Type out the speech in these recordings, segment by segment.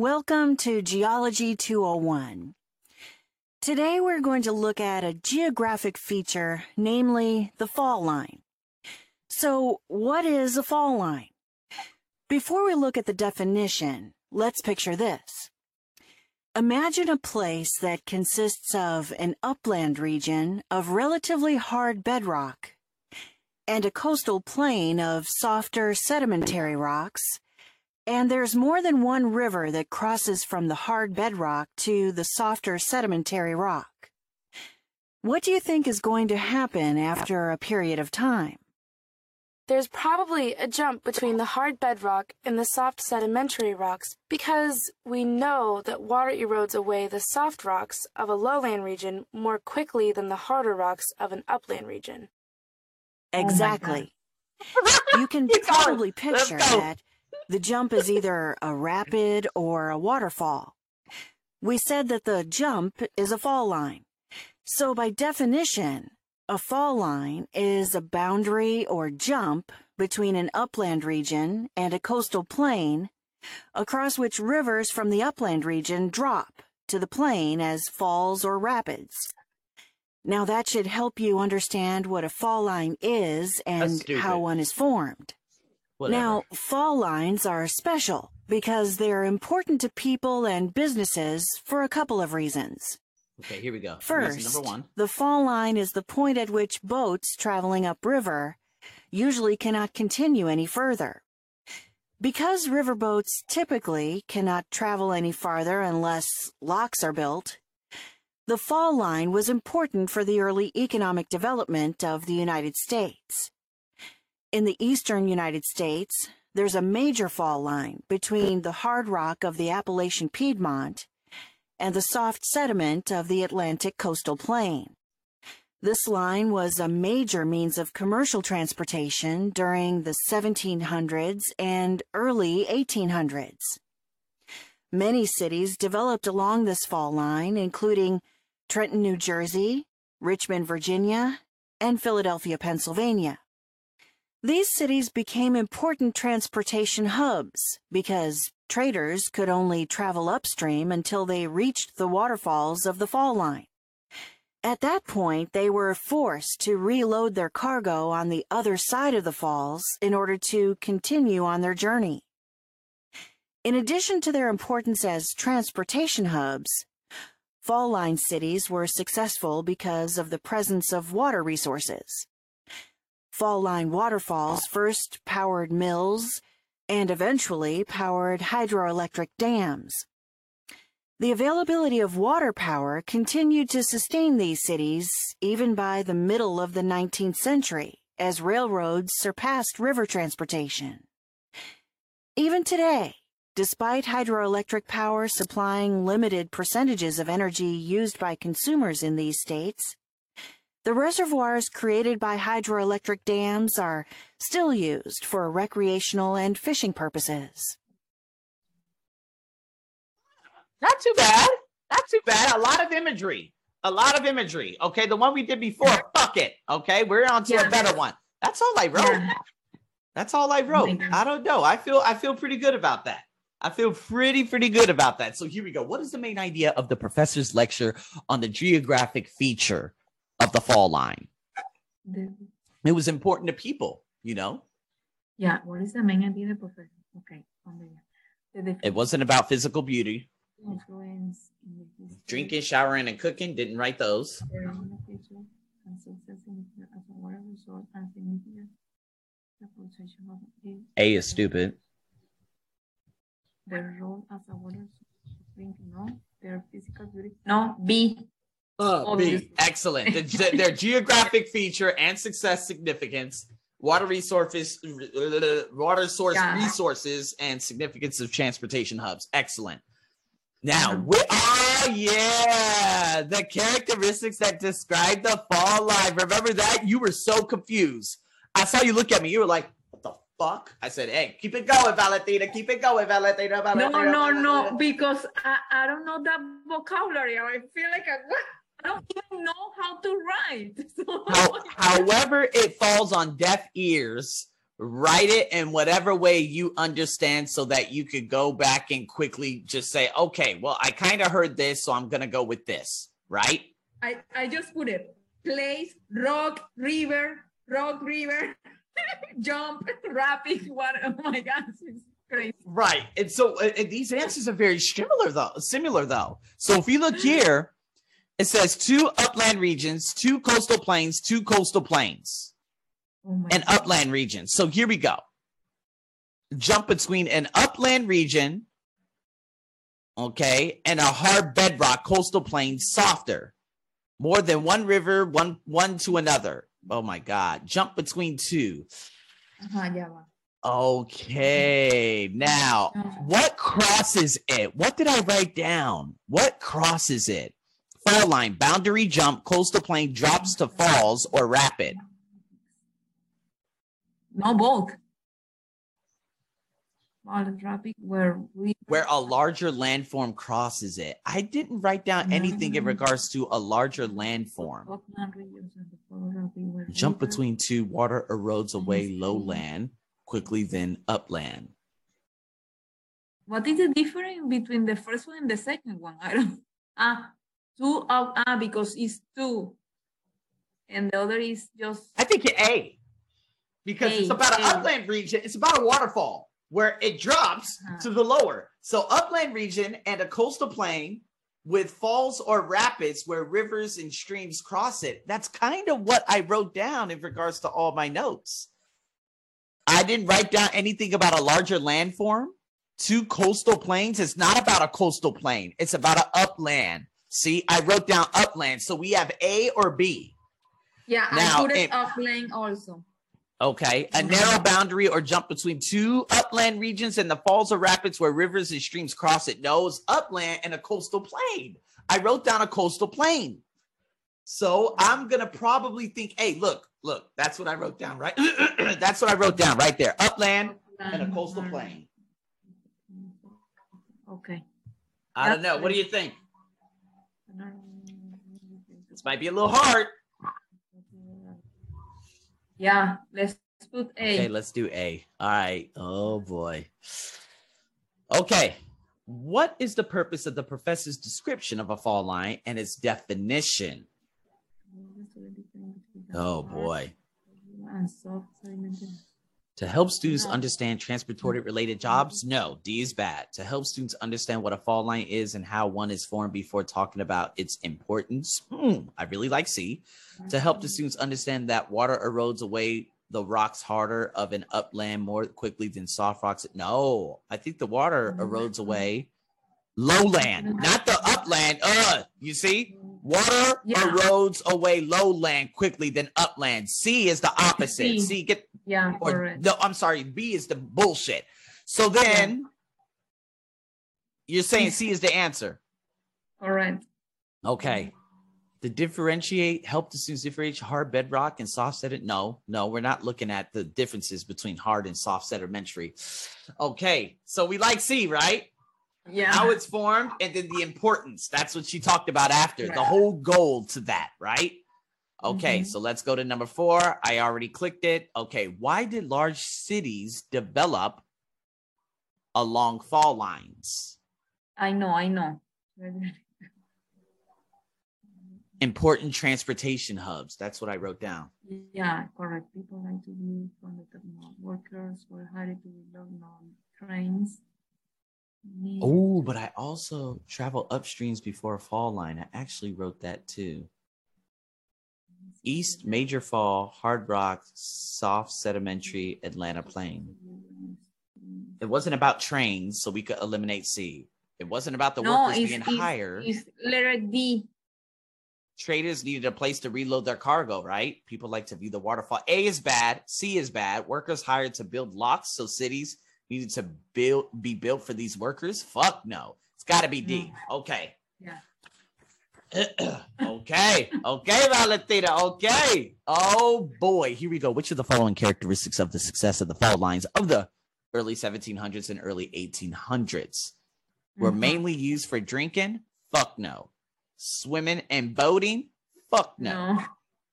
Welcome to Geology 201. Today we're going to look at a geographic feature, namely the fall line. So, what is a fall line? Before we look at the definition, let's picture this. Imagine a place that consists of an upland region of relatively hard bedrock and a coastal plain of softer sedimentary rocks, and there's more than one river that crosses from the hard bedrock to the softer sedimentary rock. What do you think is going to happen after a period of time? There's probably a jump between the hard bedrock and the soft sedimentary rocks because we know that water erodes away the soft rocks of a lowland region more quickly than the harder rocks of an upland region. Exactly. you can probably picture that the jump is either a rapid or a waterfall. We said that the jump is a fall line. So by definition, a fall line is a boundary or jump between an upland region and a coastal plain across which rivers from the upland region drop to the plain as falls or rapids. Now that should help you understand what a fall line is and how one is formed. Whatever. Now, fall lines are special because they're important to people and businesses for a couple of reasons. okay, here we go. Reason First, number one. the fall line is the point at which boats traveling upriver usually cannot continue any further. Because riverboats typically cannot travel any farther unless locks are built, the fall line was important for the early economic development of the United States. In the eastern United States, there's a major fall line between the hard rock of the Appalachian Piedmont and the soft sediment of the Atlantic coastal plain. This line was a major means of commercial transportation during the 1700s and early 1800s. Many cities developed along this fall line, including Trenton, New Jersey, Richmond, Virginia, and Philadelphia, Pennsylvania. These cities became important transportation hubs because traders could only travel upstream until they reached the waterfalls of the fall line. At that point, they were forced to reload their cargo on the other side of the falls in order to continue on their journey. In addition to their importance as transportation hubs, fall line cities were successful because of the presence of water resources. Fall line waterfalls first powered mills and eventually powered hydroelectric dams. The availability of water power continued to sustain these cities even by the middle of the 19th century as railroads surpassed river transportation. Even today, despite hydroelectric power supplying limited percentages of energy used by consumers in these states, the reservoirs created by hydroelectric dams are still used for recreational and fishing purposes. Not too bad. Not too bad. A lot of imagery. A lot of imagery. Okay, the one we did before. Fuck it. Okay, we're on to Yeah. a better one. That's all I wrote. Yeah. That's all I wrote. I don't know. I feel I feel pretty good about that. I feel pretty pretty good about that. So here we go. What is the main idea of the professor's lecture on the geographic feature of the fall line? It was important to people, you know. yeah, what is the main idea of? Okay, the, the It wasn't about physical beauty. influence in the history, Drinking, showering, and cooking didn't write those. the role of nature and success in the- as a water resource and significant the possession of it, A is stupid. their role as a water drinking, no, their physical beauty. No, B. Uh, B. Excellent. The ge- their geographic feature and success significance, water resources, water source Yeah. resources, and significance of transportation hubs. Excellent. Now, we, oh yeah, the characteristics that describe the fall line. Remember that? You were so confused. I saw you look at me. You were like, "What the fuck?" I said, "Hey, keep it going, Valentina. Keep it going, Valentina." No, Valentina, no, no, Valentina." because I, I don't know that vocabulary. I feel like I, I don't even know how to write. So How, however, it falls on deaf ears write it in whatever way you understand so that you could go back and quickly just say, okay, well, I kind of heard this, so I'm going to go with this, right? I, I just put it place, rock, river, rock, river, jump, rapid, what? Oh my God, it's crazy. Right. And so and these answers are very similar though, similar though. So if you look here, it says two upland regions, two coastal plains, two coastal plains, Oh and upland regions. So here we go. Jump between an upland region, okay, and a hard bedrock coastal plain softer. More than one river, one one to another. Oh my god. Jump between two. Ajá, ya va. Okay. Now, what crosses it? What did I write down? What crosses it? Fall line, boundary jump, coastal plain drops to falls or rapid. No, both. Where we Where a larger landform crosses it. I didn't write down anything in regards to a larger landform. Upland regions and the Polo rapid where Jump between two, water erodes away lowland quickly, then upland. What is the difference between the first one and the second one? I don't. Ah, two of ah because it's two, and the other is just I think it A. Because it's about an A. upland region, it's about a waterfall where it drops Uh-huh. to the lower. So upland region and a coastal plain with falls or rapids where rivers and streams cross it. That's kind of what I wrote down in regards to all my notes. I didn't write down anything about a larger landform. Two coastal plains. It's not about a coastal plain. It's about an upland. See, I wrote down upland. So we have A or B. yeah. Now, I put it offline also. Okay. A narrow boundary or jump between two upland regions and the falls or rapids where rivers and streams cross it. No, it's upland and a coastal plain. I wrote down a coastal plain. So I'm going to probably think, hey, look, look, that's what I wrote down, right? that's what I wrote down right there. Upland and a coastal plain. Okay. I don't know. What do you think? This might be a little hard. Yeah, let's put A. Okay, let's do A. All right. Oh boy. Okay. What is the purpose of the professor's description of a fall line and its definition? Oh boy. And soft sedimentary. To help students understand transportation mm-hmm. related jobs? Mm-hmm. No, D is bad. To help students understand what a fall line is and how one is formed before talking about its importance? Hmm, I really like C. To help the mm-hmm. students understand that water erodes away the rocks harder of an upland more quickly than soft rocks. No, I think the water erodes away lowland, not the upland. Uh, you see? Water Yeah. erodes away lowland quickly than upland. C is the opposite. C. C get Yeah, or correct. no, I'm sorry, B is the bullshit. So then you're saying C is the answer. All right. Okay. To differentiate, help the students differentiate hard bedrock and soft sediment. No, no, we're not looking at the differences between hard and soft sedimentary. Okay, so we like C, right? Yeah. How it's formed and then the importance. That's what she talked about after. The whole goal to that, right? Okay, Mhm. so let's go to number four. I already clicked it. Okay, why did large cities develop along fall lines? I know, I know. Important transportation hubs. That's what I wrote down. Yeah, correct. People like to be from the techno workers were hired to build on trains. Oh, but I also travel upstreams before a fall line. I actually wrote that too. East Major Fall, Hard Rock, Soft Sedimentary, Atlanta Plain. It wasn't about trains, so we could eliminate C. It wasn't about the no, workers it's, being it's, hired. it's letter D. Traders needed a place to reload their cargo, right? People like to view the waterfall. A is bad. C is bad. Workers hired to build locks, so cities needed to build be built for these workers. Fuck no. It's got to be D. Mm. Okay. Yeah. Okay. Okay, Valentina. Okay. Oh boy. Here we go. Which of the following characteristics of the success of the fall lines of the early 1700s and early 1800s were Mhm. mainly used for drinking? Fuck no. Swimming and boating? Fuck no. No.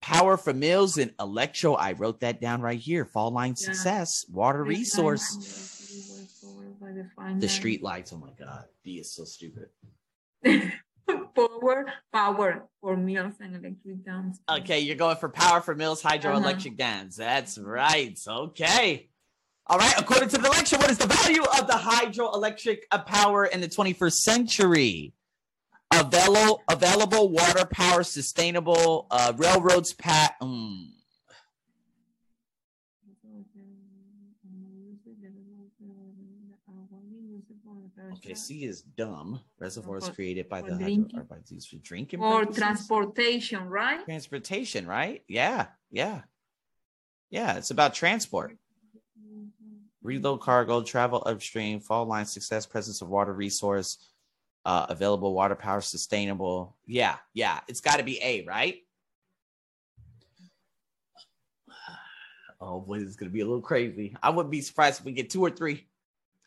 Power for mills and electro. I wrote that down right here. Fall line Yeah. success, water resource. the The street lights. Oh my god, D is so stupid. power, power for mills and electric dams. Okay, you're going for power for mills, Uh-huh. hydroelectric dams. That's right. Okay. All right. According to the lecture, what is the value of the hydroelectric uh, power in the 21st century? Available, available water power, sustainable uh, railroads. Pat. Mm. Okay, C is dumb. Reservoirs created by the drinking. are by these for drinking or purposes? transportation, right? transportation, right? Yeah, yeah, yeah. It's about transport. Reload cargo, travel upstream, fall line success, presence of water resource, uh, available water power, sustainable. Yeah, yeah. It's got to be A, right? Oh boy, this is gonna be a little crazy. I wouldn't be surprised if we get two or three.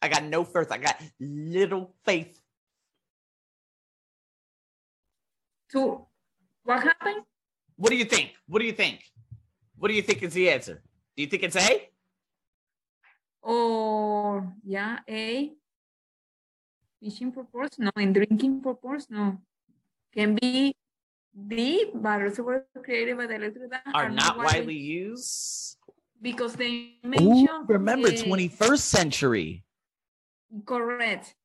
I got no faith. I got little faith. To what happened? What do you think? What do you think? What do you think is the answer? Do you think it's A? Or yeah, A. Fishing purpose? No, in drinking purpose? No. Can be B, but reservoirs created by the electric dam Are not widely used. because they Ooh, remember uh, 21st century. Correct.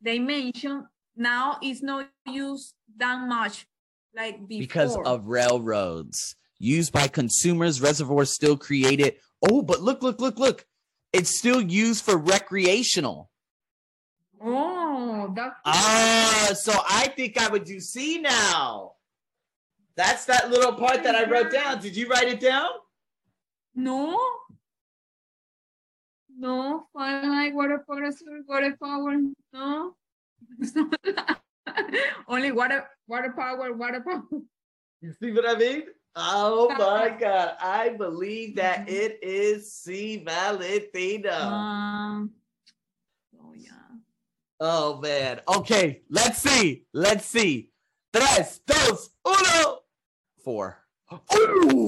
They mentioned now it's not used that much like before. because of railroads used by consumers reservoirs still created oh but look look look look it's still used for recreational Oh, that. ah so i think i would do c now that's that little part that i wrote down did you write it down No. No, like water power, source, water power. No. Only water, water power, water power. you see what i mean oh my god i believe that it is c valentina Um. Oh yeah. Oh man. Okay, let's see. Let's see. Tres, dos, uno, four. Ooh.